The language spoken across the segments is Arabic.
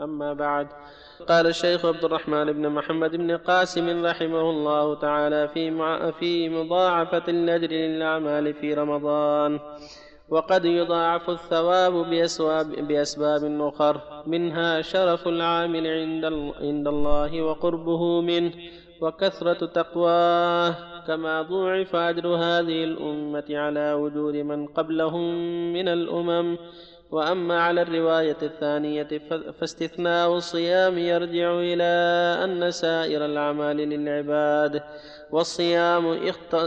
أما بعد. قال الشيخ عبد الرحمن بن محمد بن قاسم رحمه الله تعالى في في مضاعفة الأجر للأعمال في رمضان. وقد يضاعف الثواب بأسباب, بأسباب أخر. منها شرف العامل عند, عند الله وقربه منه وكثرة تقواه. كما ضوعف أجر هذه الأمة على وجود من قبلهم من الأمم. وأما على الرواية الثانية فاستثناء الصيام يرجع إلى أن سائر الأعمال للعباد والصيام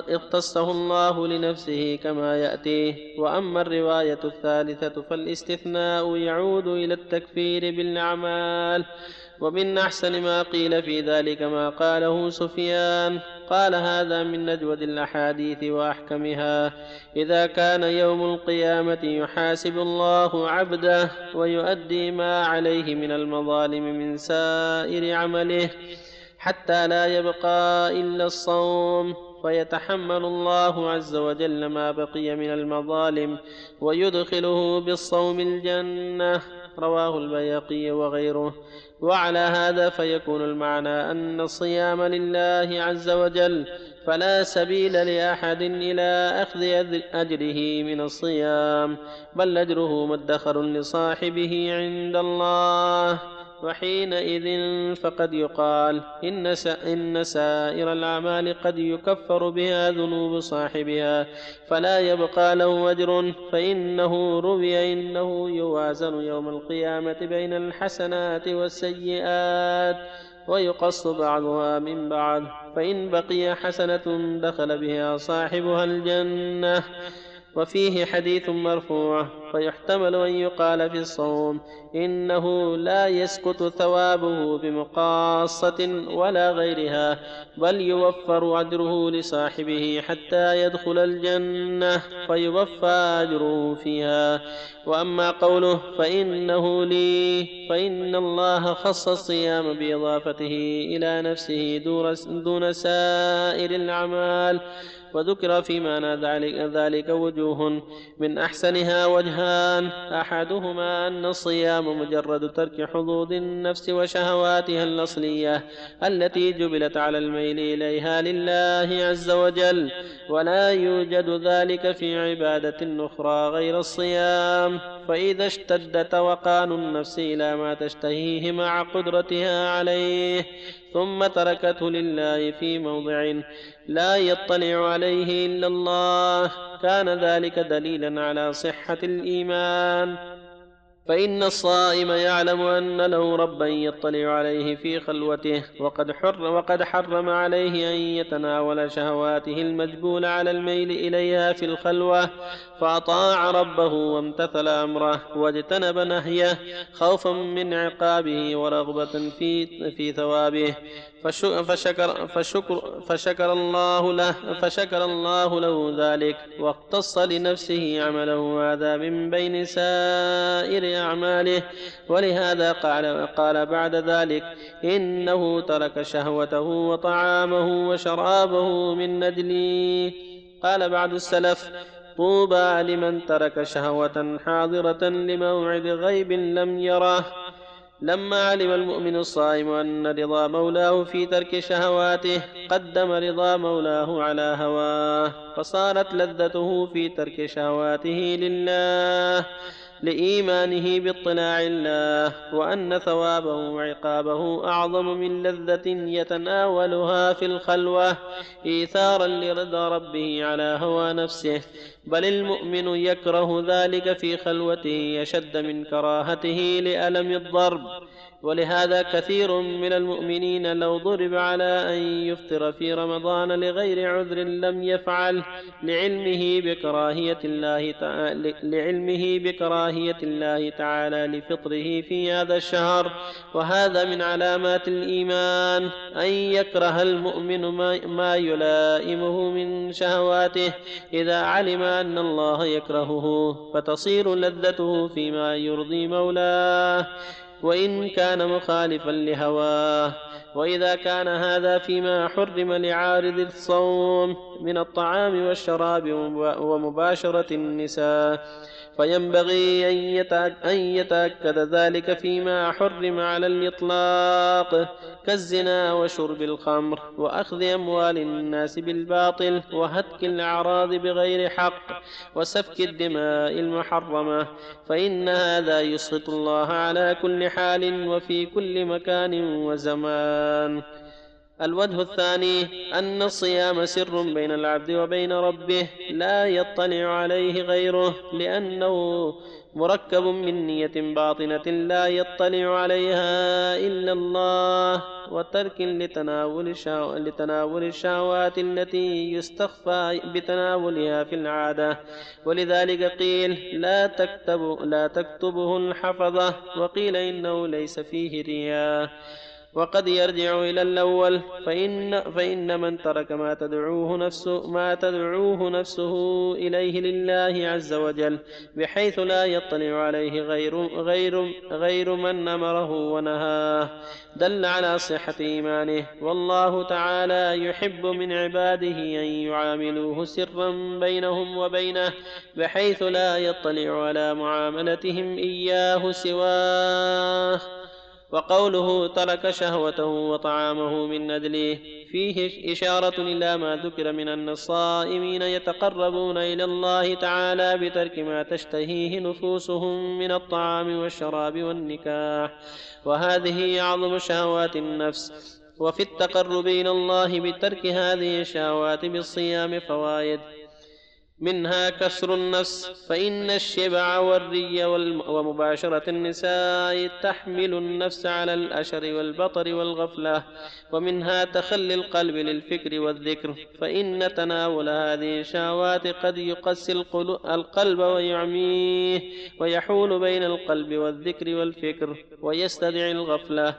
اختصه الله لنفسه كما يأتيه. وأما الرواية الثالثة فالاستثناء يعود إلى التكفير بالأعمال ومن أحسن ما قيل في ذلك ما قاله سفيان قال هذا من نجود الأحاديث وأحكمها. إذا كان يوم القيامة يحاسب الله عبده ويؤدي ما عليه من المظالم من سائر عمله حتى لا يبقى إلا الصوم. فيتحمل الله عز وجل ما بقي من المظالم ويدخله بالصوم الجنة. رواه البيقي وغيره. وعلى هذا فيكون المعنى أن الصيام لله عز وجل فلا سبيل لأحد إلى أخذ أجره من الصيام بل أجره مدخر لصاحبه عند الله. وحينئذ فقد يقال إن, إن سائر الأعمال قد يكفر بها ذنوب صاحبها فلا يبقى له أجر فإنه روي إنه يوازن يوم القيامة بين الحسنات والسيئات ويقص بعضها من بعض فإن بقي حسنة دخل بها صاحبها الجنة. وفيه حديث مرفوع فيحتمل أن يقال في الصوم. إنه لا يسقط ثوابه بمقاصة ولا غيرها بل يوفر أجره لصاحبه حتى يدخل الجنة فيوفى أجره فيها. وأما قوله فإنه لي فإن الله خص الصيام بإضافته إلى نفسه دون سائر الأعمال. وذكر في معنى ذلك, ذلك وجوه من أحسنها وجهان. أحدهما أن الصيام مجرد ترك حظوظ النفس وشهواتها الأصلية التي جبلت على الميل إليها لله عز وجل. ولا يوجد ذلك في عبادة أخرى غير الصيام. فإذا اشتد توقان النفس إلى ما تشتهيه مع قدرتها عليه ثم تركته لله في موضع لا يطلع عليه إلا الله. كان ذلك دليلا على صحة الإيمان. فإن الصائم يعلم أن له ربا يطلع عليه في خلوته وقد حر وقد حرم عليه أن يتناول شهواته المجبول على الميل إليها في الخلوة فأطاع ربه وامتثل أمره واجتنب نهيه خوفا من عقابه ورغبة في في ثوابه. فشكر, فشكر, فشكر الله له فشكر الله له ذلك واقتص لنفسه عمله هذا من بين سائر أعماله. ولهذا قال, قال بعد ذلك إنه ترك شهوته وطعامه وشرابه من نجلي قال بعض السلف طوبى لمن ترك شهوة حاضرة لموعد غيب لم يره. لما علم المؤمن الصائم أن رضا مولاه في ترك شهواته قدم رضا مولاه على هواه فصارت لذته في ترك شهواته لله. لإيمانه باطلاع الله وأن ثوابه وعقابه أعظم من لذة يتناولها في الخلوة إيثارا لرضا ربه على هوى نفسه. بل المؤمن يكره ذلك في خلوته أشد من كراهته لألم الضرب. ولهذا كثير من المؤمنين لو ضرب على أن يفطر في رمضان لغير عذر لم يفعل لعلمه بكراهية الله تعالى لعلمه بكراهية الله تعالى لفطره في هذا الشهر. وهذا من علامات الإيمان أن يكره المؤمن ما يلائمه من شهواته. إذا علم أن الله يكرهه فتصير لذته فيما يرضي مولاه. وإن كان مخالفا لهواه. وإذا كان هذا فيما حرم لعارض الصوم من الطعام والشراب ومباشرة النساء. فينبغي أن يتأكد ذلك فيما حرم على الإطلاق كالزنا وشرب الخمر وأخذ أموال الناس بالباطل وهتك الأعراض بغير حق وسفك الدماء المحرمة فإن هذا يسخط الله على كل حال وفي كل مكان وزمان. الوجه الثاني أن الصيام سر بين العبد وبين ربه لا يطلع عليه غيره لأنه مركب من نية باطنة لا يطلع عليها إلا الله وترك لتناول, لتناول الشهوات التي يستخفى بتناولها في العادة. ولذلك قيل لا تكتب لا تكتبه الحفظة وقيل إنه ليس فيه رياء. وقد يرجع إلى الأول. فإن, فإن من ترك ما تدعوه نفسه ما تدعوه نفسه إليه لله عز وجل بحيث لا يطلع عليه غير غير غير من أمره ونهاه. دل على صحة إيمانه. والله تعالى يحب من عباده أن يعاملوه سرا بينهم وبينه بحيث لا يطلع على معاملتهم إياه سواه. وقوله ترك شهوته وطعامه من ندله فيه إشارة إلى ما ذكر من أن الصائمين يتقربون إلى الله تعالى بترك ما تشتهيه نفوسهم من الطعام والشراب والنكاح. وهذه أعظم شهوات النفس. وفي التقرب إلى الله بترك هذه الشهوات بالصيام فوائد. منها كسر النفس فإن الشبع والري ومباشرة النساء تحمل النفس على الأشر والبطر والغفلة ومنها تخلي القلب للفكر والذكر فإن تناول هذه الشهوات قد يقسي القلب ويعميه ويحول بين القلب والذكر والفكر ويستدعي الغفلة.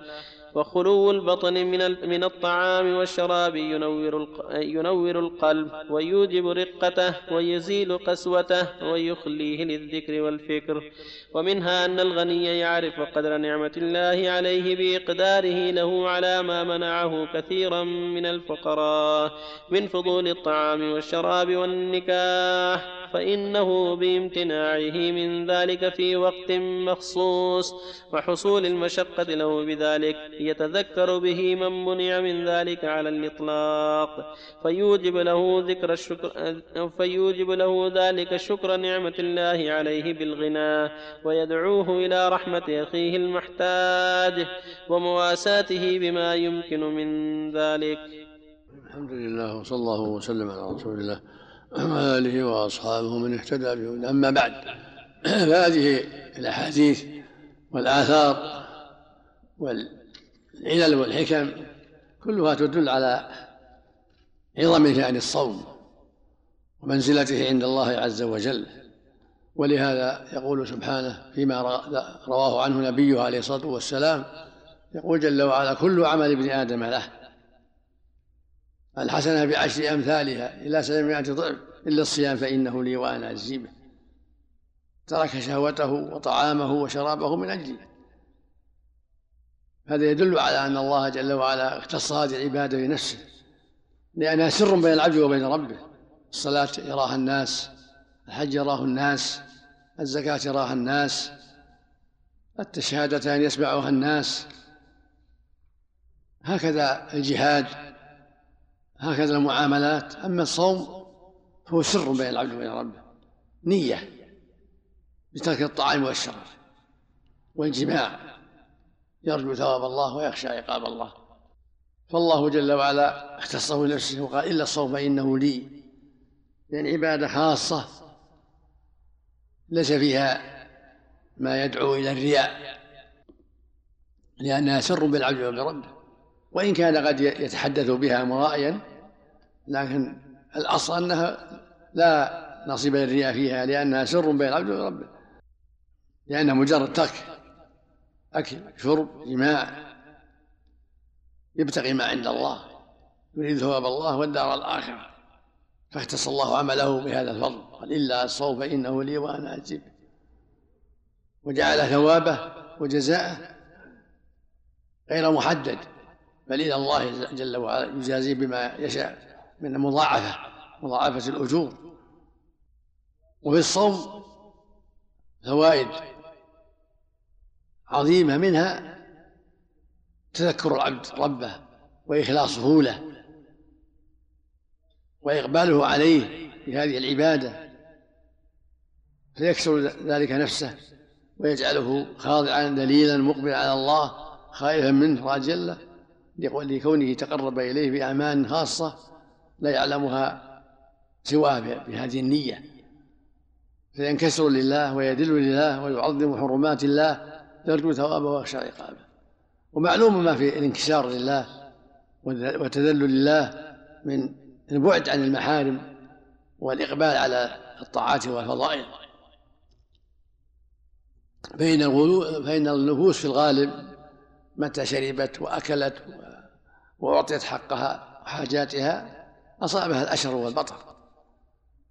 وخلو البطن من من الطعام والشراب ينور ينور القلب ويوجب رقته ويزيل قسوته ويخليه للذكر والفكر. ومنها أن الغني يعرف قدر نعمة الله عليه بإقداره له على ما منعه كثيرا من الفقراء من فضول الطعام والشراب والنكاح. فإنه بامتناعه من ذلك في وقت مخصوص وحصول المشقة له بذلك يتذكر به من منع من ذلك على الإطلاق. فيوجب له ذكر الشكر فيوجب له ذلك شكر نعمة الله عليه بالغنى ويدعوه إلى رحمة أخيه المحتاج ومواساته بما يمكن من ذلك. الحمد لله وصلى الله وسلم على رسول الله. وعلى آله وأصحابه من اهتدى بهدى أما بعد فهذه الأحاديث والآثار والعلل والحكم كلها تدل على عظم شأن الصوم ومنزلته عند الله عز وجل. ولهذا يقول سبحانه فيما رواه عنه نبيه عليه الصلاة والسلام يقول جل وعلا كل عمل ابن آدم له الحسنة بعشر أمثالها إلى سبعمائة ضعف إلا الصيام فإنه لي وأنا أجزي به ترك شهوته وطعامه وشرابه من أجلي هذا يدل على أن الله جل وعلا اختص هذه العبادة بنفسه لأنها سر بين العبد وبين ربه. الصلاة يراها الناس الحج يراه الناس الزكاة يراها الناس التشهادتان يسمعها الناس. هكذا الجهاد هكذا المعاملات. أما الصوم فهو سر بين العبد وبين ربه. نية بترك الطعام والشراب والجماع يرجو ثواب الله ويخشى عقاب الله. فالله جل وعلا اختصه بنفسه وقال إلا الصوم فإنه لي. لأن عبادة خاصة ليس فيها ما يدعو إلى الرياء لأنها سر بالعبد وبربه وإن كان قد يتحدث بها مرائيا لكن الأصل أنها لا نصيب للرياء فيها لأنها سر بين العبد وربه لأنها مجرد ترك أكل شرب جماع يبتغي ما عند الله يريد ثواب الله والدار الآخرة. فاختص الله عمله بهذا الفضل قال إلا الصوم فإنه لي وأنا أجزي وجعل ثوابه وجزاءه غير محدد. بل إلى الله جل وعلا يجازيه بما يشاء من المضاعفة مضاعفة الأجور. وفي الصوم فوائد عظيمة منها تذكر العبد ربه وإخلاصه له وإقباله عليه في هذه العبادة فيكسر ذلك نفسه ويجعله خاضعا دليلا مقبلا على الله خائفا منه راجلا. لكونه تقرب إليه بأعمال خاصة لا يعلمها سواه بهذه النية. فينكسر لله ويدل لله ويعظم حرمات الله يرجو ثوابه ويخشى عقابه. ومعلوم ما في الانكسار لله وتذلل لله من البعد عن المحارم والإقبال على الطاعات والفضائل. فإن فإن النفوس في الغالب متى شربت وأكلت وأعطيت حقها وحاجاتها أصابها الأشر والبطر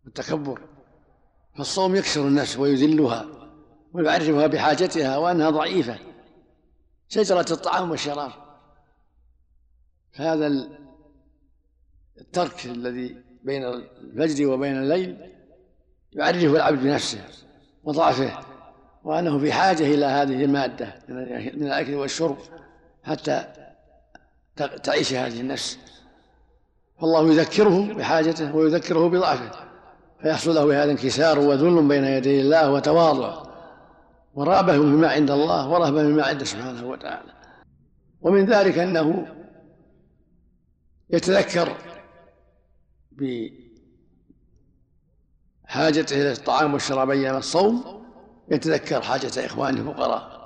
والتكبر. فالصوم يكسر النفس ويذلها ويعرفها بحاجتها وأنها ضعيفة. شجرة الطعام والشراب. فهذا الترك الذي بين الفجر وبين الليل يعرف العبد بنفسه وضعفه. وأنه في حاجة إلى هذه المادة من الأكل والشرب حتى تعيش هذه النفس. فالله يذكره بحاجته ويذكره بضعفه فيحصل له هذا انكسار وذل بين يدي الله وتواضع ورغبة فيما عند الله ورهبة فيما عنده سبحانه وتعالى. ومن ذلك أنه يتذكر بحاجته إلى الطعام والشراب أيام الصوم يتذكر حاجة إخوانه الفقراء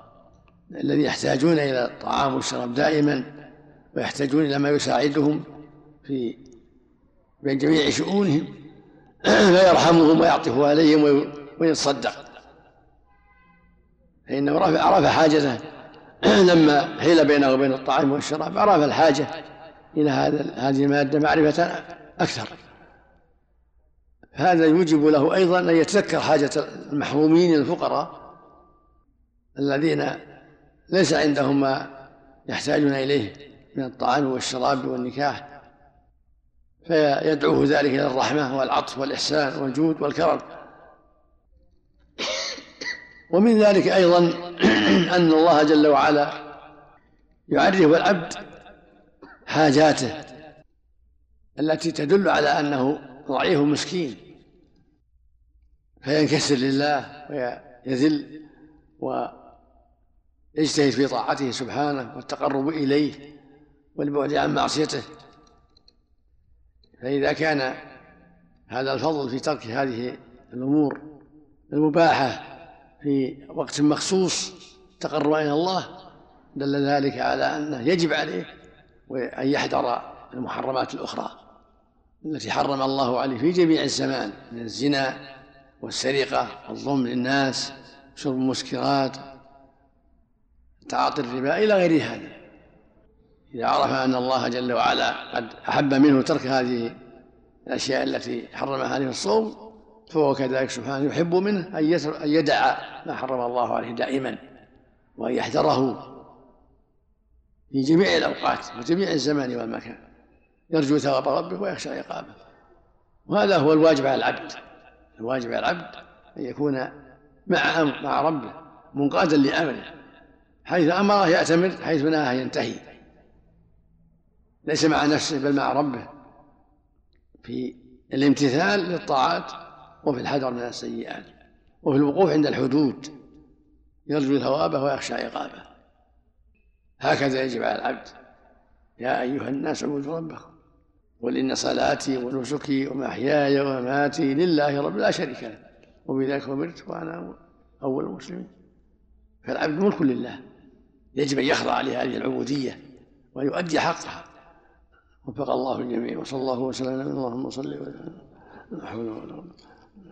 الذين يحتاجون إلى الطعام والشراب دائما ويحتاجون إلى ما يساعدهم في بين جميع شؤونهم فيرحمهم ويعطف عليهم ويتصدق. فإنه عرف حاجته لما حيل بينه وبين الطعام والشراب عرف الحاجة إلى هذا هذه المادة معرفة أكثر. هذا يوجب له أيضا أن يتذكر حاجة المحرومين الفقراء الذين ليس عندهم ما يحتاجون إليه من الطعام والشراب والنكاح فيدعوه ذلك إلى الرحمة والعطف والإحسان والجود والكرم. ومن ذلك أيضا أن الله جل وعلا يعرف العبد حاجاته التي تدل على أنه ضعيف مسكين فينكسر لله ويذل ويجتهد في طاعته سبحانه والتقرب إليه والبعد عن معصيته. فإذا كان هذا الفضل في ترك هذه الأمور المباحة في وقت مخصوص تقربا إلى الله دل ذلك على أنه يجب عليه أن يحذر المحرمات الأخرى. التي حرم الله عليه في جميع الزمان من الزنا والسرقة والظلم للناس شرب المسكرات تعاطي الربا إلى غير هذا. إذا عرف أن الله جل وعلا قد أحب منه ترك هذه الأشياء التي حرمها عليه الصوم فهو كذلك سبحانه يحب منه أن يدع ما حرم الله عليه دائما وأن يحذره في جميع الأوقات وجميع الزمان والمكان. يرجو ثواب ربه ويخشى عقابه. وهذا هو الواجب على العبد. الواجب على العبد أن يكون مع مع ربه منقادا لأمره. حيث أمره يأتمر حيث نهاه ينتهي. ليس مع نفسه بل مع ربه. في الامتثال للطاعات وفي الحذر من السيئات وفي الوقوف عند الحدود. يرجو ثوابه ويخشى عقابه. هكذا يجب على العبد. يا أيها الناس اعبدوا ربكم. قل إن صلاتي ونسكي ومحياي ومماتي لله رب لا شريك له وبذلك أمرت وأنا أول المسلمين فالعبد ملك لله يجب أن يخضع لهذه العبودية ويؤدي حقها وفق الله الجميع وصلى الله وسلم اللهم صل وسلم لا حول ولا قوة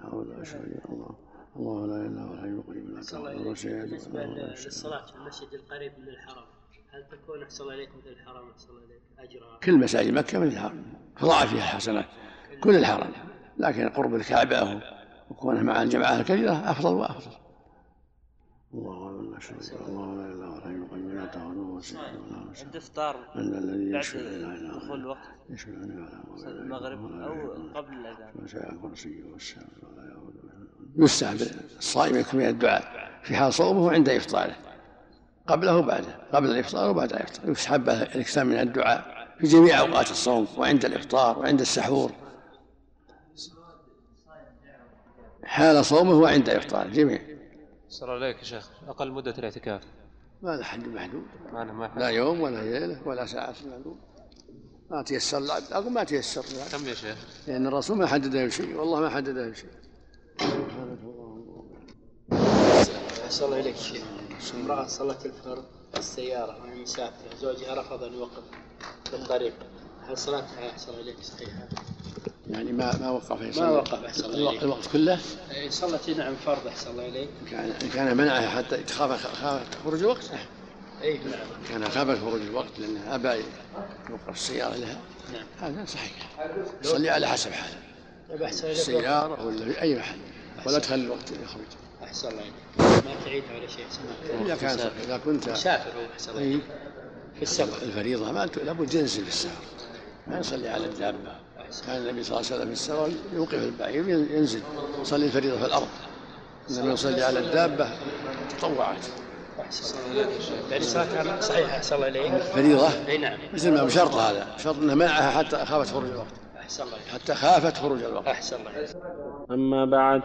حول ولا شيء الله لا اله الا هو الحي القيوم لا تاخذه سنه بالنسبة للصلاه في المسجد القريب من الحرم هل تكون أحسن إليك مثل الحرم أحسن إليك؟ اجرها؟ كل مساجد مكة مثل الحرم فضاع فيها الحسنات كل الحرم. لكن قرب الكعبة وكونه مع الجماعة الكبيرة أفضل وأفضل. الله لا شريك الله لا إله إلا هو. القيوم. لا تاخذه سنه ولا نوم عند إفطار بعد دخول الوقت؟ يشفع المغرب أو قبل الأذان؟ وسع كرسيه يؤوده يستحب الصائم يكون من الدعاء. في حال صومه وعند إفطاره. قبله وبعده قبل الإفطار وبعد الإفطار. يستحب الإكثار من الدعاء في جميع أوقات الصوم وعند الإفطار وعند السحور. حال صومه وعند إفطاره جميع. صلى عليك يا شيخ. أقل مدة الاعتكاف. ما له حد محدود ما لا يوم ولا ليلة ولا ساعة معلوم. ما تيسر العبد أقول ما تيسر كم يا شيخ؟ لأن الرسول ما حدد له شيء والله ما حدد له شيء. أحسن الله إليك شيخ. امرأة صلت الفرض السيارة وهي مسافرة زوجها رفض أن يوقف في الطريق هل صلاتها أحسن الله إليك صحيحة؟ يعني ما ما وقف يصلي ما وقف أحسن الله الوقت, الوقت كله؟ إيه، صلت نعم فرض أحسن الله إليك. كان كان منعها حتى تخاف خافت خروج الوقت؟ نعم. أي نعم. كان خافت خروج الوقت لأنها أبى يوقف السيارة لها. نعم. هذا صحيح. يصلي على حسب حاله. السيارة ولا في أي محل. ولا تخلي الوقت يخرج. أحسن الله إليك ما تعيدها ولا شيء إذا كان إذا كنت مسافر هو أحسن الله أي. إليك في السفر. الفريضة ما لابد ينزل في السفر. ما يصلي على الدابة. كان النبي صلى الله عليه وسلم في السفر يوقف البعير ينزل يصلي الفريضة في الأرض. إنما يصلي على الدابة تطوعات أحسن. الله إليك يعني صلاتها صحيحة أحسن الله إليك. فريضة أي نعم. مثل ما بشرط هذا. شرط أنها معها حتى خافت خروج الوقت. أحسن الله حتى خافت خروج الوقت. أحسن الله أما بعد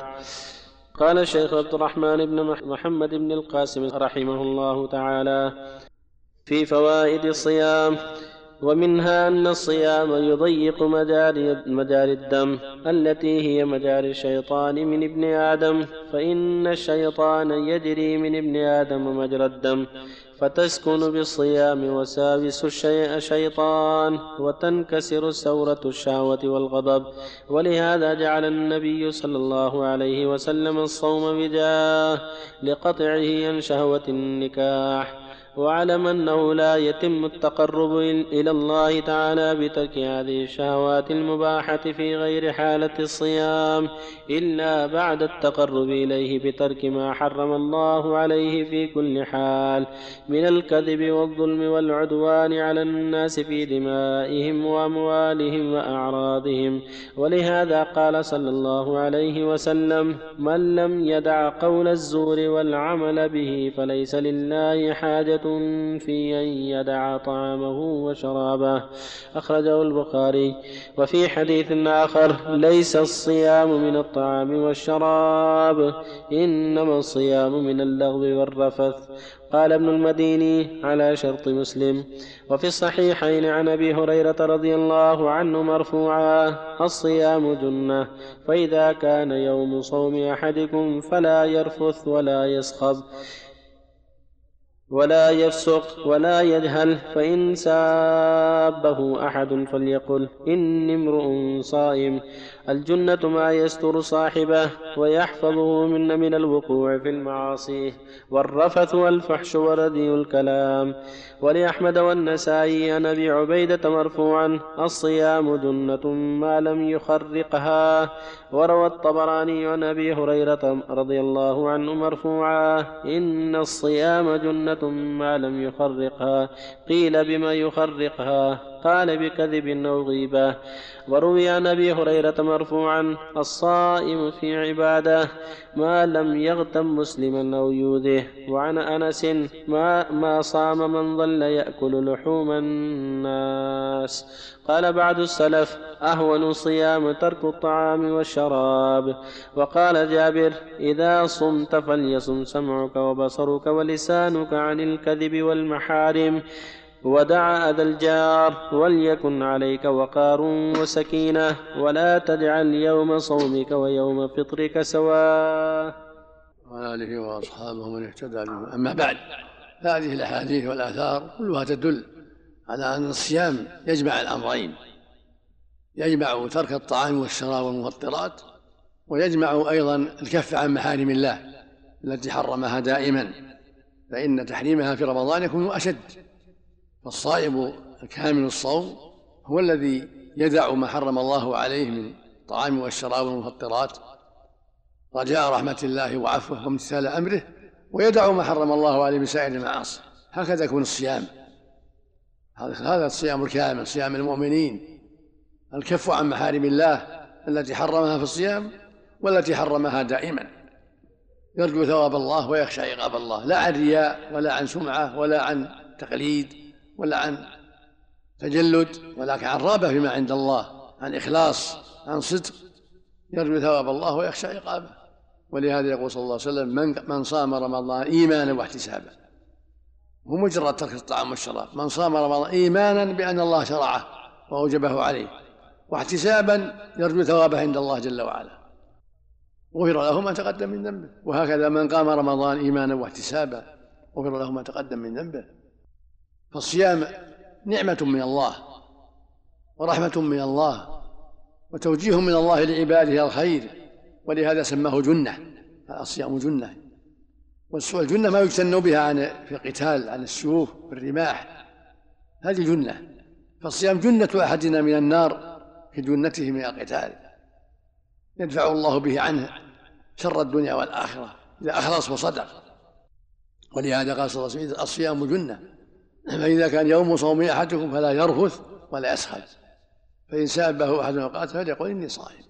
قال الشيخ عبد الرحمن بن مح- محمد بن القاسم رحمه الله تعالى في فوائد الصيام ومنها أن الصيام يضيق مجاري, مجاري الدم التي هي مجاري الشيطان من ابن آدم فإن الشيطان يجري من ابن آدم مجرى الدم. فتسكن بالصيام وساوس الشيء شيطان وتنكسر سورة الشهوة والغضب. ولهذا جعل النبي صلى الله عليه وسلم الصوم بجاه لقطعه عن شهوة النكاح. واعلم أنه لا يتم التقرب إلى الله تعالى بترك هذه الشهوات المباحة في غير حالة الصيام إلا بعد التقرب إليه بترك ما حرم الله عليه في كل حال من الكذب والظلم والعدوان على الناس في دمائهم وأموالهم وأعراضهم. ولهذا قال صلى الله عليه وسلم من لم يدع قول الزور والعمل به فليس لله حاجة في ان يدع طعامه وشرابه. اخرجه البخاري. وفي حديث اخر ليس الصيام من الطعام والشراب انما الصيام من اللغو والرفث. قال ابن المديني على شرط مسلم. وفي الصحيحين عن ابي هريره رضي الله عنه مرفوعا الصيام جنه. فاذا كان يوم صوم احدكم فلا يرفث ولا يسخب. ولا يفسق ولا يجهل فإن سابه أحد فليقل إني امرؤ صائم. الجنة ما يستر صاحبه ويحفظه من من الوقوع في المعاصي. والرفث والفحش وردي الكلام. ولأحمد والنسائي عن أبي عبيدة مرفوعا. الصيام جنة ما لم يخرقها. وروى الطبراني عن أبي هريرة رضي الله عنه مرفوعا. إن الصيام جنة ما لم يخرقها قيل بما يخرقها قال بكذب أو غيبة. وروي عن أبي هريرة مرفوعا الصائم في عبادة ما لم يغتم مسلما أو يؤذه وعن أنس ما, ما صام من ظل يأكل لحوم الناس. قال بعد السلف أهون صيام ترك الطعام والشراب. وقال جابر إذا صمت فليصم سمعك وبصرك ولسانك عن الكذب والمحارم. ودع أذى الجار وليكن عليك وقار وسكينة ولا تجعل يوم صومك ويوم فطرك سواء. وآله وأصحابه من اهتدى بهم أما بعد هذه الأحاديث والآثار كلها تدل على أن الصيام يجمع الأمرين. يجمع ترك الطعام والشراب والمفطرات ويجمع أيضا الكف عن محارم الله التي حرمها دائما فإن تحريمها في رمضان يكون أشد. فالصائم الكامل الصوم هو الذي يدع ما حرم الله عليه من الطعام والشراب والمفطرات. رجاء رحمة الله وعفوه وامتثال أمره ويدع ما حرم الله عليه من سائر المعاصي. هكذا يكون الصيام. هذا الصيام الكامل صيام المؤمنين. الكف عن محارم الله التي حرمها في الصيام والتي حرمها دائما. يرجو ثواب الله ويخشى عقاب الله. لا عن رياء ولا عن سمعة ولا عن تقليد. ولا عن تجلد ولكن عن رغبة فيما عند الله عن إخلاص عن صدق يرجو ثواب الله ويخشى عقابه. ولهذا يقول صلى الله عليه وسلم من من صام رمضان إيمانا واحتسابا. هو مجرد ترك الطعام والشراب من صام رمضان إيمانا بأن الله شرعه وأوجبه عليه. واحتسابا يرجو ثوابه عند الله جل وعلا. غفر له ما تقدم من ذنبه. وهكذا من قام رمضان إيمانا واحتسابا غفر له ما تقدم من ذنبه. فالصيام نعمة من الله ورحمة من الله وتوجيه من الله لعباده الخير ولهذا سماه جنة الصيام جنة. والجنه ما يجتن بها عن في القتال عن السيوف والرماح هذه جنة. فالصيام جنة أحدنا من النار كجنته من القتال. يدفع الله به عنه شر الدنيا والآخرة. إذا أخلص وصدق. ولهذا قال صلى الله عليه وسلم الصيام جنة. فإذا كان يوم صوم أحدكم فلا يرفث ولا يسخل فإن سابه أحد وقاتل فليقول إني صائم.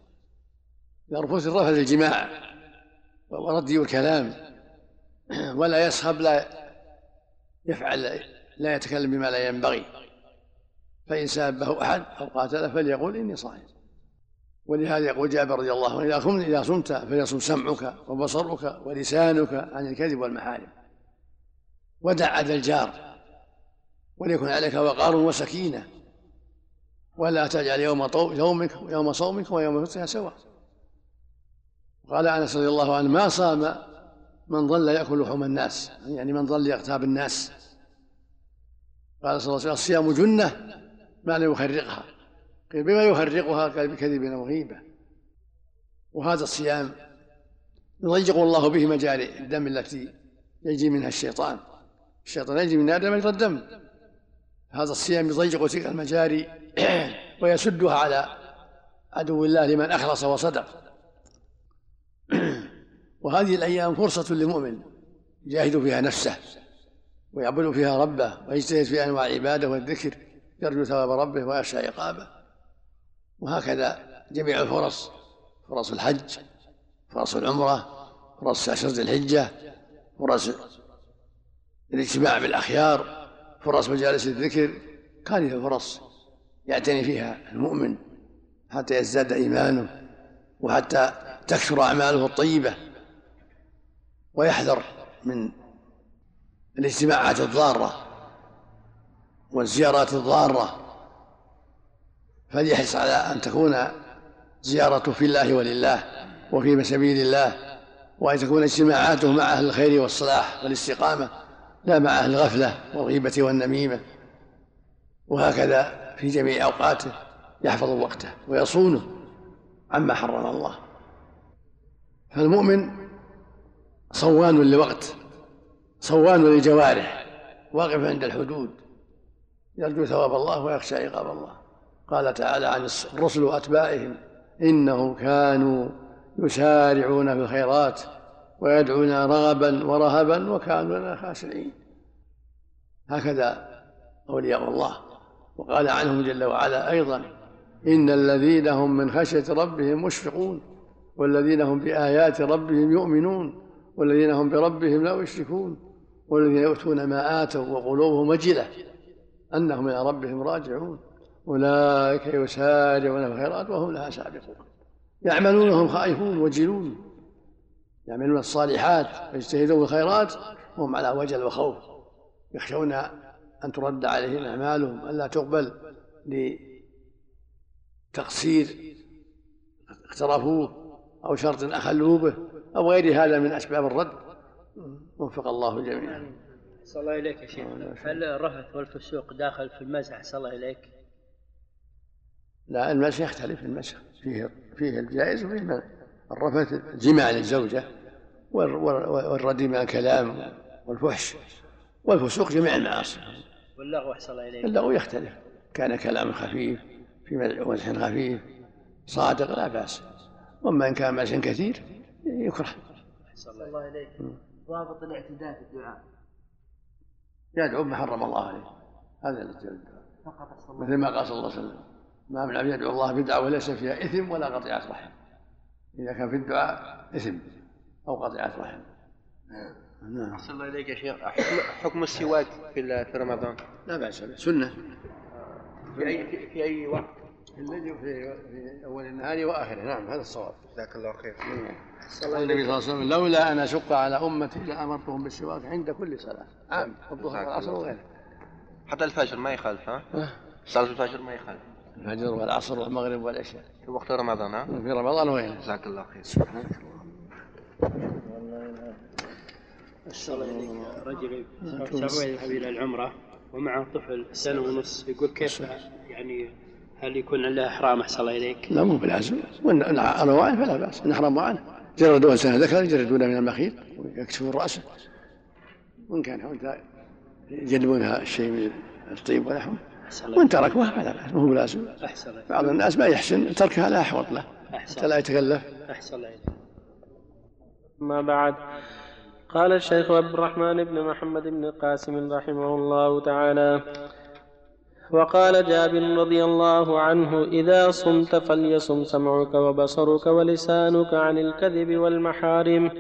يرفث الرفث الجماع وردي الكلام ولا يسخب لا يفعل لا يتكلم بما لا ينبغي. فإن سأبه أحد أو قاتله فليقول إني صائم. ولهذا يقول جابر رضي الله عنه إذا صمت إذا صمت فليصم سمعك وبصرك ولسانك عن الكذب والمحارم. ودع أذى الجار. وليكن عليك وقار وسكينة. ولا تجعل يوم يومك يوم صومك ويوم فطرها سواء قال أنس رضي الله عنه ما صام من ظل يأكل لحوم الناس يعني من ظل يغتاب الناس. قال صلى الله عليه وسلم الصيام جنة ما لم يخرقها بما يفرقها؟ بكذب وغيبة. وهذا الصيام يضيق الله به مجاري الدم التي يجري منها الشيطان. الشيطان يجري من آدم مجرى الدم. هذا الصيام يضيق تلك المجاري ويسدها على عدو الله لمن أخلص وصدق. وهذه الأيام فرصة للمؤمن يجاهد فيها نفسه ويعبد فيها ربه ويجتهد في أنواع العبادة والذكر يرجو ثواب ربه ويخشى عقابه. وهكذا جميع الفرص فرص الحج فرص العمرة فرص عشر الحجة فرص الاجتماع بالأخيار. فرص مجالس الذكر هذه الفرص يعتني فيها المؤمن حتى يزداد إيمانه وحتى تكثر أعماله الطيبة ويحذر من الاجتماعات الضارة والزيارات الضارة فليحرص على أن تكون زيارته في الله ولله وفي سبيل الله وأن تكون اجتماعاته مع أهل الخير والصلاح والاستقامة. لا مع أهل الغفلة والغيبة والنميمة وهكذا في جميع أوقاته يحفظ وقته ويصونه عما حرم الله. فالمؤمن صوان لوقت صوان للجوارح واقف عند الحدود يرجو ثواب الله ويخشى عقاب الله. قال تعالى عن الرسل وأتباعهم انهم كانوا يسارعون في الخيرات ويدعونا رغبا ورهبا وكانوا لنا خاشعين هكذا اولياء الله. وقال عنهم جل وعلا أيضا إن الذين هم من خشية ربهم مشفقون والذين هم بآيات ربهم يؤمنون والذين هم بربهم لا يشركون والذين يؤتون ما آتوا وقلوبهم وجلة أنهم إلى ربهم راجعون. أولئك يسارعون في الخيرات وهم لها سابقون. يعملون وهم خائفون وجلون. يعملون الصالحات ويجتهدون في الخيرات وهم على وجل وخوف يخشون أن ترد عليهم أعمالهم ألا تقبل لتقصير اقترفوه أو شرط أخلوا به أو غير هذا من أسباب الرد. وفق الله جميعا. صلى الله إليك يا شيخ. هل الرفث والفسوق داخل في المزح صلى الله إليك؟ لا المسح يختلف المسح فيه فيه الجائز وفيه المنع الرفث الجماع للزوجة والردي مع الكلام والفحش والفسوق جميع المعاصي. واللغو أحسن الله إليك. اللغو يختلف. كان كلام خفيف في مزح خفيف صادق لا بأس. وأما إن كان مزح كثير يكره. أحسن الله إليك. ضابط الاعتداء في الدعاء. يدعو بما حرم الله عليه. هذا مثل ما قال صلى الله عليه وسلم ما من عبد يدعو الله بدعوة ليس فيها إثم ولا قطيعة رحم. إذا كان في الدعاء إثم أو قطيعة رحم نعم. أحسن الله إليك يا شيخ. حكم, حكم السواك في في رمضان. لا بأس به. سنة. في أي في, في أي وقت؟ في الليل في, في أول النهار وآخره. نعم هذا الصواب. جزاك الله خير. قال النبي صلى الله عليه وسلم لولا أن أشق على أمتي لأمرتهم بالسواك عند كل صلاة. عام الظهر والعصر وغيره. حتى الفجر ما يخالف ها؟ صلاة الفجر ما يخالف. الفجر والعصر والمغرب والعشاء. في وقت رمضان ها؟ في رمضان وغيره جزاك الله خير. سبحانك. رجل سعودي يذهب إلى العمره ومعه طفل سنه ونص يقول كيف يعني هل يكون له احرام احسن الله اليك؟ لا مو بالعزم. أنا واعي فلا بأس. نحرم عنه. جردوا سنة ذكر يجردون من المخيط ويكشفون رأسه. وإن كان يجلبونها الشيء من الطيب ونحوه وإن تركوها فلا بأس مو بلازم. أحسن الله بعض الناس ما يحسن تركها لا أحوط له. حتى لا يتكلف أحسن الله ما بعد قال الشيخ عبد الرحمن بن محمد بن قاسم رحمه الله تعالى وقال جابر رضي الله عنه إذا صمت فليصم سمعك وبصرك ولسانك عن الكذب والمحارم.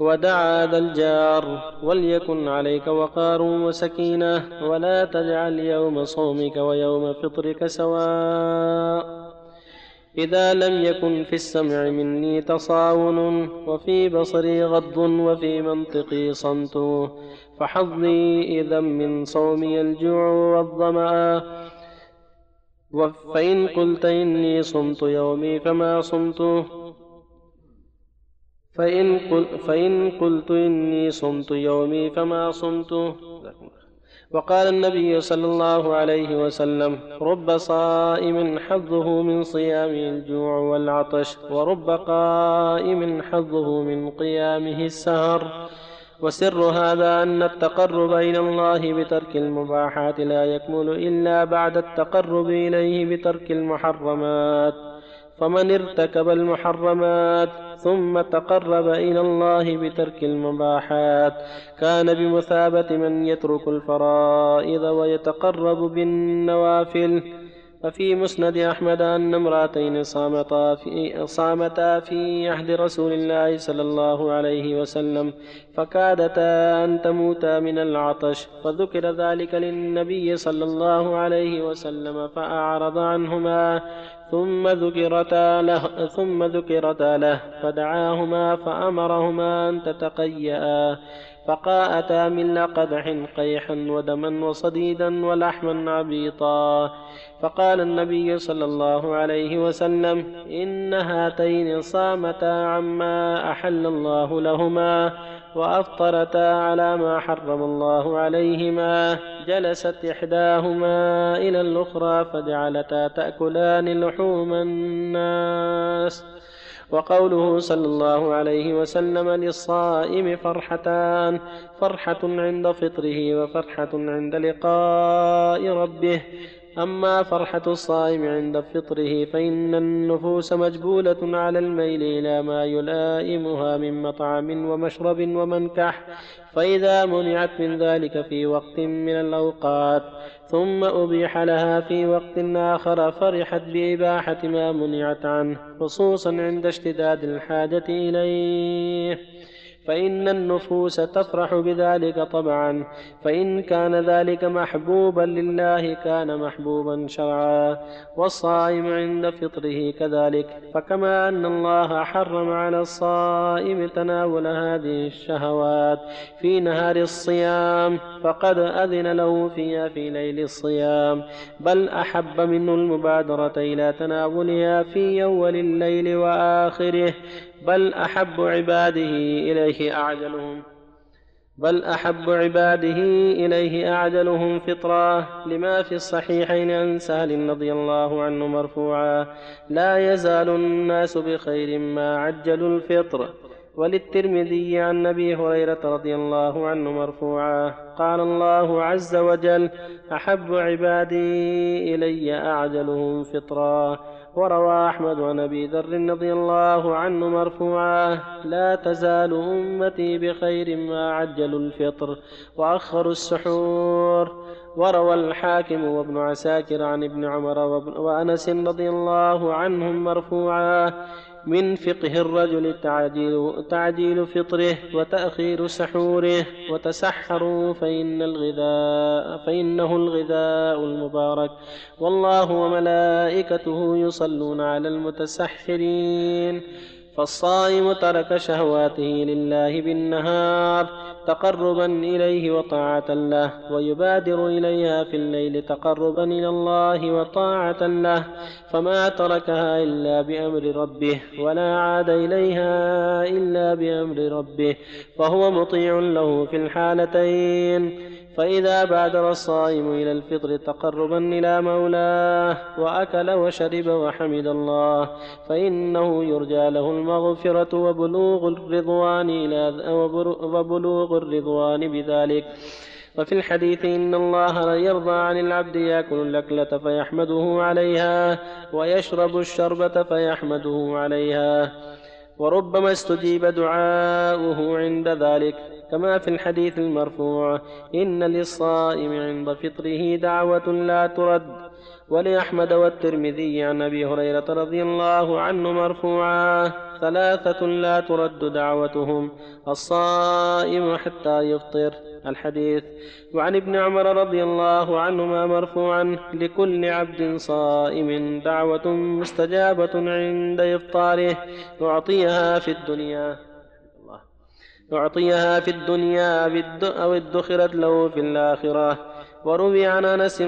ودعا ذا الجار وليكن عليك وقار وسكينة ولا تجعل يوم صومك ويوم فطرك سواء. إذا لم يكن في السمع مني تصاون وفي بصري غض وفي منطقي صمت فحظي إذا من صومي الجوع والظمأ. فإن قلت إني صمت يومي فما صمت فإن, قل فإن قلت إني صمت يومي فما صمت. وقال النبي صلى الله عليه وسلم رب صائم حظه من صيامه الجوع والعطش ورب قائم حظه من قيامه السهر. وسر هذا أن التقرب إلى الله بترك المباحات لا يكمل إلا بعد التقرب إليه بترك المحرمات. فمن ارتكب المحرمات ثم تقرب إلى الله بترك المباحات. كان بمثابة من يترك الفرائض ويتقرب بالنوافل. ففي مسند أحمد أن امرأتين صامتا في, صامتا في عهد رسول الله صلى الله عليه وسلم فكادتا أن تموتا من العطش. فذكر ذلك للنبي صلى الله عليه وسلم فأعرض عنهما. ثم ذكرتا له ثم ذكرتا له فدعاهما فأمرهما أن تتقيأ فقاءتا من قدح قيحا ودما وصديدا ولحما عبيطا. فقال النبي صلى الله عليه وسلم إن هاتين صامتا عما أحل الله لهما. وأفطرتا على ما حرم الله عليهما جلست إحداهما إلى الأخرى فجعلتا تأكلان لحوم الناس. وقوله صلى الله عليه وسلم للصائم فرحتان فرحة عند فطره وفرحة عند لقاء ربه أما فرحة الصائم عند فطره فإن النفوس مجبولة على الميل إلى ما يلائمها من مطعم ومشرب ومنكح فإذا منعت من ذلك في وقت من الأوقات ثم أبيح لها في وقت آخر فرحت بإباحة ما منعت عنه خصوصا عند اشتداد الحاجة إليه. فإن النفوس تفرح بذلك طبعا فإن كان ذلك محبوبا لله كان محبوبا شرعا والصائم عند فطره كذلك. فكما أن الله حرم على الصائم تناول هذه الشهوات في نهار الصيام فقد أذن له فيها في ليل الصيام. بل أحب منه المبادرة إلى تناولها في أول الليل وآخره بل أحب عباده إليه أعجلهم. بل أحب عباده إليه أعجلهم فطرا لما في الصحيحين عن سهل رضي الله عنه مرفوعا. لا يزال الناس بخير ما عجلوا الفطر. وللترمذي عن أبي هريرة رضي الله عنه مرفوعا. قال الله عز وجل أحب عبادي إلي أعجلهم فطرا وروى أحمد عن أبي ذر رضي الله عنه مرفوعا لا تزال أمتي بخير ما عجلوا الفطر وأخروا السحور. وروى الحاكم وابن عساكر عن ابن عمر وأنس رضي الله عنهم مرفوعا من فقه الرجل تعجيل, تعجيل فطره وتأخير سحوره وتسحروا فإن الغذاء فإنه الغذاء المبارك. والله وملائكته يصلون على المتسحرين. فالصائم ترك شهواته لله بالنهار. تقربا إليه وطاعة له ويبادر إليها في الليل تقربا إلى الله وطاعة له فما تركها إلا بأمر ربه ولا عاد إليها إلا بأمر ربه فهو مطيع له في الحالتين. فإذا بادر الصائم إلى الفطر تقربا إلى مولاه وأكل وشرب وحمد الله فإنه يرجى له المغفرة وبلوغ الرضوان إلى وبلوغ الرضوان بذلك. وفي الحديث إن الله لا يرضى عن العبد يأكل الأكلة فيحمده عليها ويشرب الشربة فيحمده عليها. وربما استجيب دعاؤه عند ذلك. كما في الحديث المرفوع إن للصائم عند فطره دعوة لا ترد. ولأحمد والترمذي عن أبي هريرة رضي الله عنه مرفوعا ثلاثة لا ترد دعوتهم الصائم حتى يفطر. الحديث وعن ابن عمر رضي الله عنهما مرفوعا لكل عبد صائم دعوة مستجابة عند إفطاره يعطيها في الدنيا. يعطيها في الدنيا أو ادخرت له في الآخرة. وروي عن أنس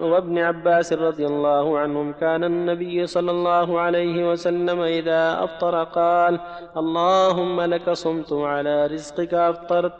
وابن عباس رضي الله عنهم كان النبي صلى الله عليه وسلم إذا أفطر قال اللهم لك صمت على رزقك أفطرت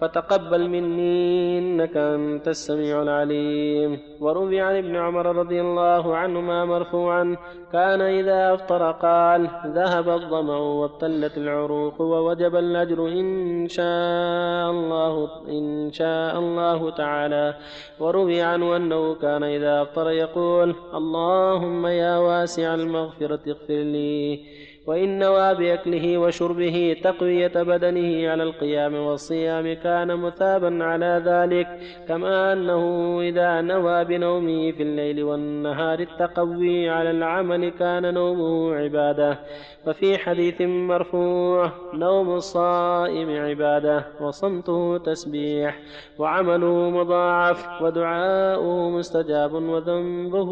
فتقبل مني إنك أنت السميع العليم. وروي عن ابن عمر رضي الله عنهما مرفوعا كان إذا أفطر قال ذهب الظمأ وابتلت العروق ووجب الأجر إن شاء الله إن شاء الله تعالى. وروي عنه أنه كان إذا أفطر يقول اللهم يا واسع المغفرة اغفر لي. وإن نوى بأكله وشربه تقوية بدنه على القيام والصيام كان مثابا على ذلك كما أنه إذا نوى بنومه في الليل والنهار التقوي على العمل كان نومه عبادة. وفي حديث مرفوع نوم الصائم عبادة وصمته تسبيح وعمله مضاعف ودعاؤه مستجاب وذنبه,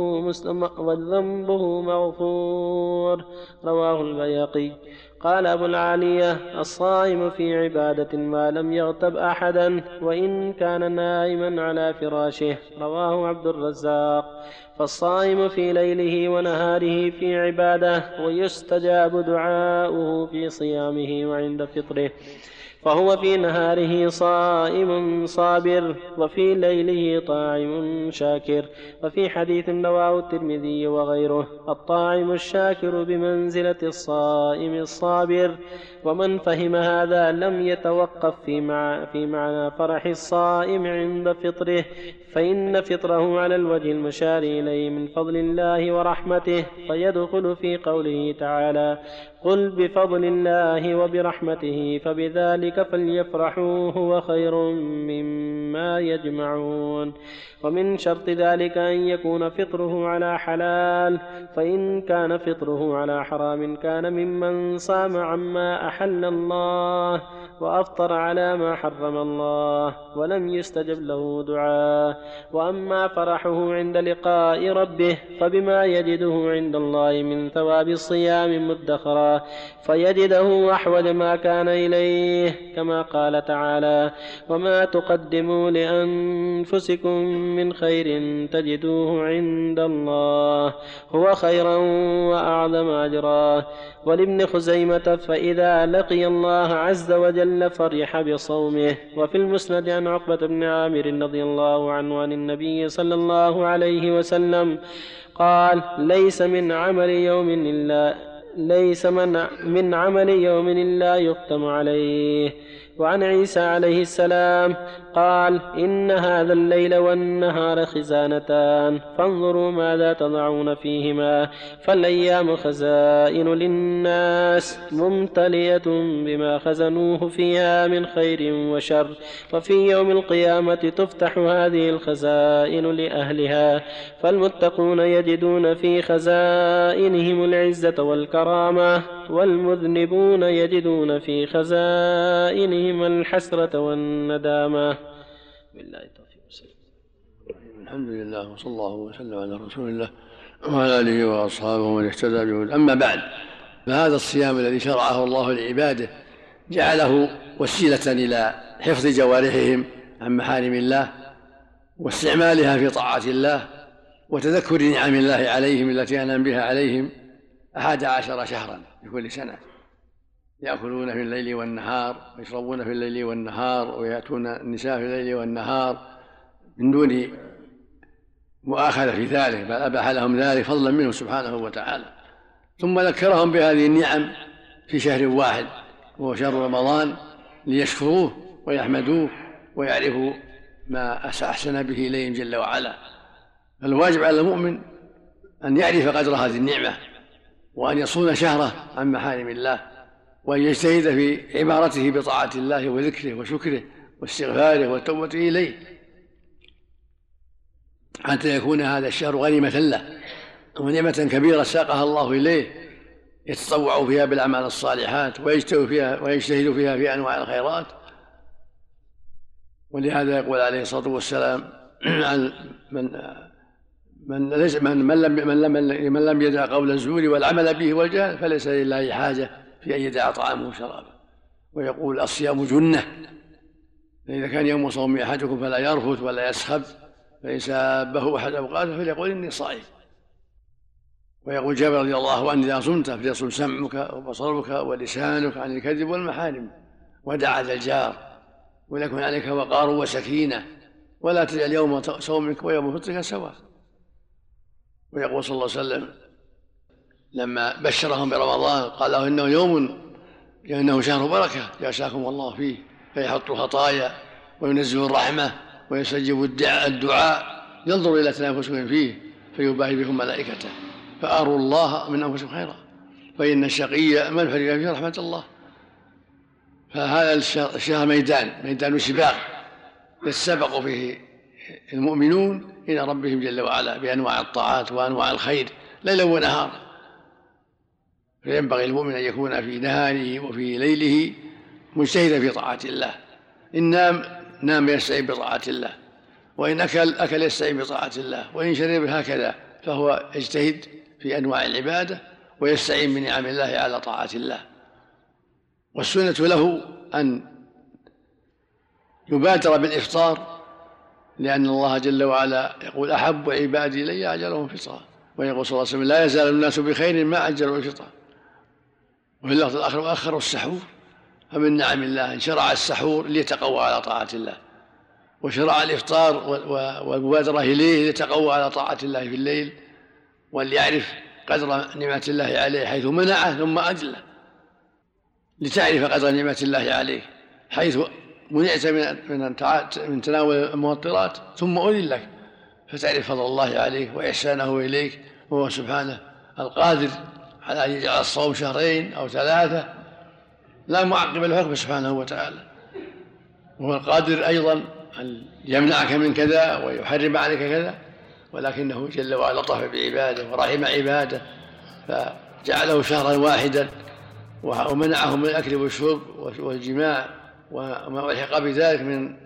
وذنبه مغفور. رواه البياقي. قال أبو العالية الصائم في عبادة ما لم يغتب أحدا وإن كان نائما على فراشه. رواه عبد الرزاق. فالصائم في ليله ونهاره في عبادة ويستجاب دعاؤه في صيامه وعند فطره. فهو في نهاره صائم صابر وفي ليله طاعم شاكر وفي حديث رواه الترمذي وغيره الطاعم الشاكر بمنزلة الصائم الصابر. ومن فهم هذا لم يتوقف في, مع في معنى فرح الصائم عند فطره فإن فطره على الوجه المشار إليه من فضل الله ورحمته فيدخل في قوله تعالى قل بفضل الله وبرحمته فبذلك فليفرحوا هو خير مما يجمعون ومن شرط ذلك أن يكون فطره على حلال فإن كان فطره على حرام كان ممن صام عما أحل الله وأفطر على ما حرم الله ولم يستجب له دعاء. وأما فرحه عند لقاء ربه فبما يجده عند الله من ثواب الصيام مدخرا. فيجده أحوج ما كان إليه كما قال تعالى وما تقدموا لأنفسكم من خير تجدوه عند الله هو خيرا وأعظم أجرا. ولابن خزيمة فإذا لقي الله عز وجل فرح بصومه. وفي المسند عن عقبة بن عامر رضي الله عنه عن النبي صلى الله عليه وسلم قال ليس من عمل يوم إلا ليس من, من عمل يوم إلا يختم عليه. وعن عيسى عليه السلام قال إن هذا الليل والنهار خزانتان. فانظروا ماذا تضعون فيهما. فالأيام خزائن للناس ممتلية بما خزنوه فيها من خير وشر. وفي يوم القيامة تفتح هذه الخزائن لأهلها. فالمتقون يجدون في خزائنهم العزة والكرامة والمذنبون يجدون في خزائنهم الحسرة والندامة. بالله التوفيق الحمد لله وصلى الله وسلم على رسول الله وعلى آله وأصحابه ومن اهتدى به أما بعد فهذا الصيام الذي شرعه الله لعباده جعله وسيلة إلى حفظ جوارحهم عن محارم الله واستعمالها في طاعة الله وتذكر نعم الله عليهم التي أنعم بها عليهم أحد عشر شهرا في كل سنة. يأكلون في الليل والنهار ويشربون في الليل والنهار ويأتون النساء في الليل والنهار من دون مؤاخذة في ذلك بل أباح لهم ذلك فضلا منه سبحانه وتعالى. ثم ذكرهم بهذه النعم في شهر واحد وهو شهر رمضان ليشكروه ويحمدوه ويعرفوا ما أحسن به إليهم جل وعلا. فالواجب على المؤمن أن يعرف قدر هذه النعمة وأن يصون شهره عن محارم الله. وأن يجتهد في عبارته بطاعة الله وذكره وشكره واستغفاره والتوبة إليه. حتى يكون هذا الشهر غنيمة له ونعمة كبيرة ساقها الله إليه يتطوع فيها بالأعمال الصالحات ويجتهد فيها ويجتهد فيها في أنواع الخيرات. ولهذا يقول عليه الصلاة والسلام عن من من ليس من من لم من لم من لم يدع قول الزور والعمل به والجهل فليس لله حاجة. في أن يدع طعامه وشرابه ويقول الصيام جنة فإذا كان يوم صوم أحدكم فلا يرفث ولا يسخب فإن سابه أحد أوقاته فليقول إني صائم. ويقول جابر رضي الله عنه إذا صمت فليصم سمعك وبصرك ولسانك عن الكذب والمحارم ودع ذا الجار وليكن عليك وقار وسكينة ولا تجعل يوم صومك ويوم فطرك سواء. ويقول صلى الله عليه وسلم لما بشرهم برمضان قال له إنه يوم إنه شهر بركة يعشاكم الله فيه فيحط الخطايا وينزل الرحمة ويستجيب الدعاء ينظر إلى تنافسهم فيه فيباهي بكم ملائكته فأروا الله من أنفسهم خيرا فإن الشقي من فرق فيه رحمة الله فهذا الشهر ميدان ميدان سباق يتسابق فيه المؤمنون إلى ربهم جل وعلا بأنواع الطاعات وأنواع الخير ليلا ونهارا. فينبغي المؤمن أن يكون في نهاره وفي ليله مجتهدا في طاعة الله. إن نام نام يستعين بطاعة الله. وإن أكل أكل يستعين بطاعة الله. وإن شرب هكذا فهو يجتهد في أنواع العبادة ويستعين بنعم الله على طاعة الله. والسنة له أن يبادر بالإفطار لأن الله جل وعلا يقول أحب عبادي إلي أجلهم فطرا ويقول صلى الله عليه وسلم لا يزال الناس بخير ما عجلوا الفطر وفي اللفظ الآخر وأخروا السحور. فمن نعم الله إن شرع السحور ليتقوى على طاعة الله. وشرع الإفطار والمبادرة إليه ليتقوى على طاعة الله في الليل. وليعرف قدر نعمة الله عليه حيث منعه ثم اجله لتعرف قدر نعمة الله عليه حيث منعت من من تناول الموطرات ثم أذن لك. فتعرف فضل الله عليك وإحسانه إليك. وهو سبحانه القادر على أن يجعل الصوم شهرين أو ثلاثة لا معقب لحكمه سبحانه وتعالى. وهو القادر أيضا أن يمنعك من كذا ويحرم عليك كذا ولكنه جل وعلا لطف بعباده ورحم عباده فجعله شهرا واحدا ومنعهم من الأكل والشرب والجماع وما ألحق بذلك من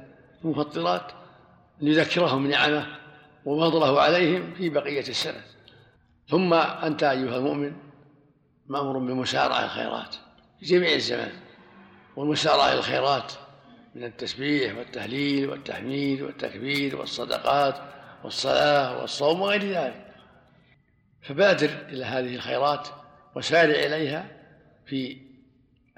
المفطرات ليذكرهم نعمه وفضله عليهم في بقية السنة. ثم أنت أيها المؤمن مأمور بمسارعة الخيرات في جميع الزمان والمسارعة الخيرات من التسبيح والتهليل والتحميد والتكبير والصدقات والصلاة والصوم وغير ذلك. فبادر إلى هذه الخيرات وسارع إليها في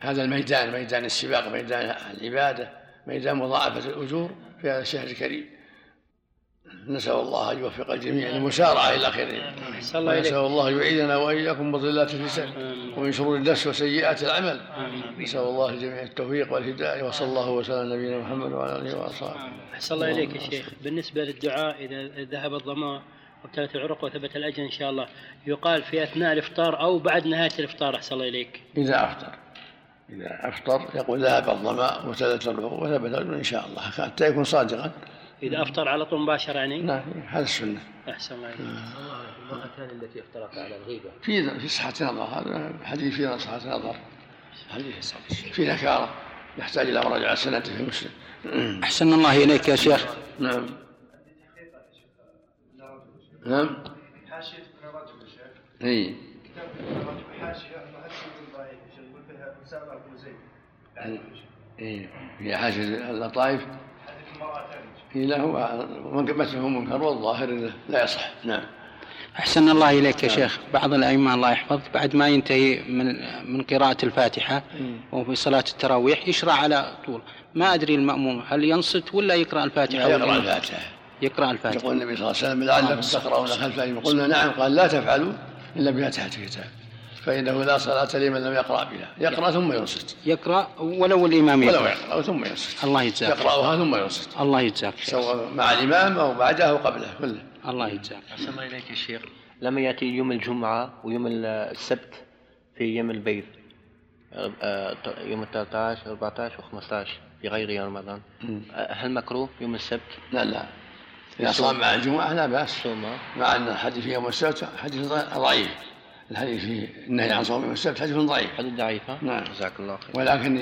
هذا الميدان ميدان السباق ميدان العبادة ميدان مضاعفة الأجور في هذا الشهر الكريم. نسأل الله أن يوفق الجميع للمسارعة إلى خير ونسأل الله يعيذنا وإياكم بضلات اللسان ومن شرور النفس وسيئات العمل. نسأل الله الجميع التوفيق والهداية. وصلى الله وسلم على نبينا محمد وعلى آله وأصحابه. أحسن الله إليك يا شيخ. بالنسبة للدعاء إذا ذهب الظمأ وابتلت العرق وثبت الأجر إن شاء الله يقال في أثناء الإفطار أو بعد نهاية الإفطار. أحسن الله إليك. إذا أفطر. إذا أفطر يقول ذهب الظمأ وثبت العرق وثبت الأجر إن شاء الله. حتى يكون صادقا. إذا أفطر على طول مباشرة يعني؟ نعم هذا السنة. أحسن الله إليك. المرأتان التي افترقا على الغيبة؟ في في صحة نظر هذا حديث في صحة نظر. حديث في نكارة يحتاج إلى مراجعة سنته في مسلم. أحسن الله إليك يا شيخ. نعم. نعم. حاشية ابن رجب يا شيخ اي كتاب ابن رجب حاشية حديث من ضعيف يقول فيها اسامة بن زيد يعني اي في حاشية اللطائف في له منكبته منكر والظاهر إنه لا يصح. نعم. أحسن الله إليك يا شيخ. بعض الأئمة الله يحفظك بعد ما ينتهي من من قراءة الفاتحة وهو في صلاة التراويح يشرع على طول. ما أدري المأموم هل ينصت ولا يقرأ الفاتحة يقرأ الفاتحة. يقرأ الفاتحة. يقول النبي صلى الله عليه وسلم لعلكم تقرؤون خلف الإمام قلنا نعم. قال لا تفعلوا إلا بفاتحة الكتاب. فإنه لا صلاة لمن لم يقرأ بها. يقرأ ثم ينصت. يقرأ ولو الإمام ولو يقرأ يقرأ ثم ينصت. الله يجزاك يقرأها ثم ينصت. الله يجزاك. سواء مع الإمام أو بعده أو قبله. كله. الله يجزاك أحسن الله إليك يا شيخ. لما يأتي يوم الجمعة ويوم السبت في يوم البيض. آه، يوم ال 13 14 و 15 في غير يوم رمضان. هل مكروه يوم السبت؟ لا لا. إذا صام مع الجمعة لا بأس. مع أن الحديث في يوم السبت حديث ضعيف. الحديث في النهي عن صوم يوم السبت حديث ضعيف. حديث ضعيفة نعم. جزاك الله خير. ولكن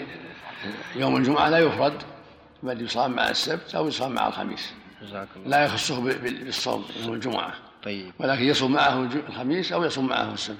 يوم الجمعة لا يفرد بل يصام مع السبت أو يصام مع الخميس. جزاك الله لا يخصه بال- بال- بالصوم يوم الجمعة. طيب. ولكن يصوم معه الخميس أو يصوم معه السبت.